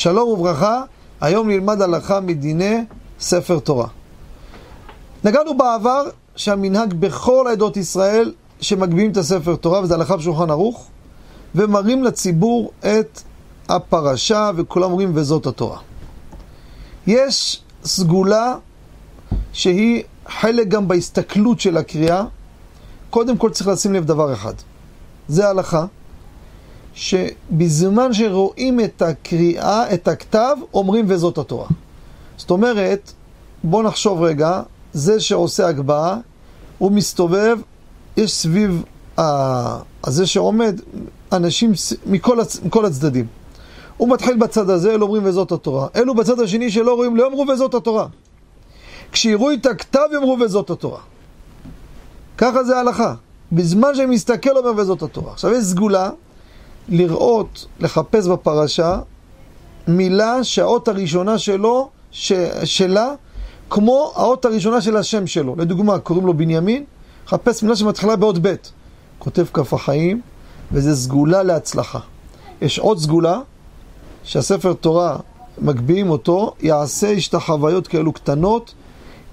שלום וברכה, היום נלמד הלכה מדיני ספר תורה. נגענו בעבר שהמנהג בכל עדות ישראל שמגביהים את הספר תורה, וזה הלכה בשולחן ערוך, ומראים לציבור את הפרשה, וכולם אומרים וזאת התורה. יש סגולה שהיא חלק גם בהסתכלות של הקריאה. קודם כל צריך לשים לב דבר אחד, זה הלכה, שבזמן שרואים את הקריאה, את הכתב, אומרים וזאת התורה. זאת אומרת, בואו נחשוב רגע, זה שעושה הגבהה, הוא מסתובב, יש סביב הזה שעומד אנשים מכל, הצ... מכל הצדדים. הוא מתחיל בצד הזה, אלו אומרים וזאת התורה. אלו בצד השני שלא רואים, לא אמרו וזאת התורה. כשיראו את הכתב יאמרו וזאת התורה. ככה זה ההלכה. בזמן שאני מסתכל אומר וזאת התורה. עכשיו יש סגולה לראות, לחפש בפרשה מילה שהאות הראשונה שלו, ש, שלה, כמו האות הראשונה של השם שלו. לדוגמה, קוראים לו בנימין, חפש מילה שמתחילה באות ב', כותב כף החיים, וזה סגולה להצלחה. יש עוד סגולה, שהספר תורה, מגביהים אותו, יעשה השתחוויות כאלו קטנות,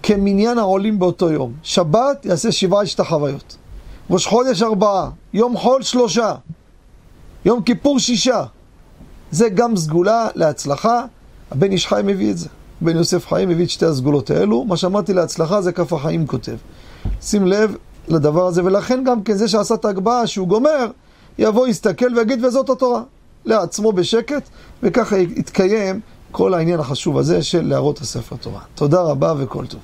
כמניין העולים באותו יום. שבת יעשה שבעה השתחוויות. ראש חודש ארבעה, יום חול שלושה, יום כיפור שישה. זה גם סגולה להצלחה. הבן איש חיים מביא את זה. בן יוסף חיים מביא את שתי הסגולות האלו. מה שאמרתי להצלחה זה כף החיים כותב. שים לב לדבר הזה, ולכן גם כן זה שעשה את ההגבהה, שהוא גומר, יבוא, יסתכל ויגיד וזאת התורה. לעצמו בשקט, וככה יתקיים כל העניין החשוב הזה של להראות הספר תורה. תודה רבה וכל טוב.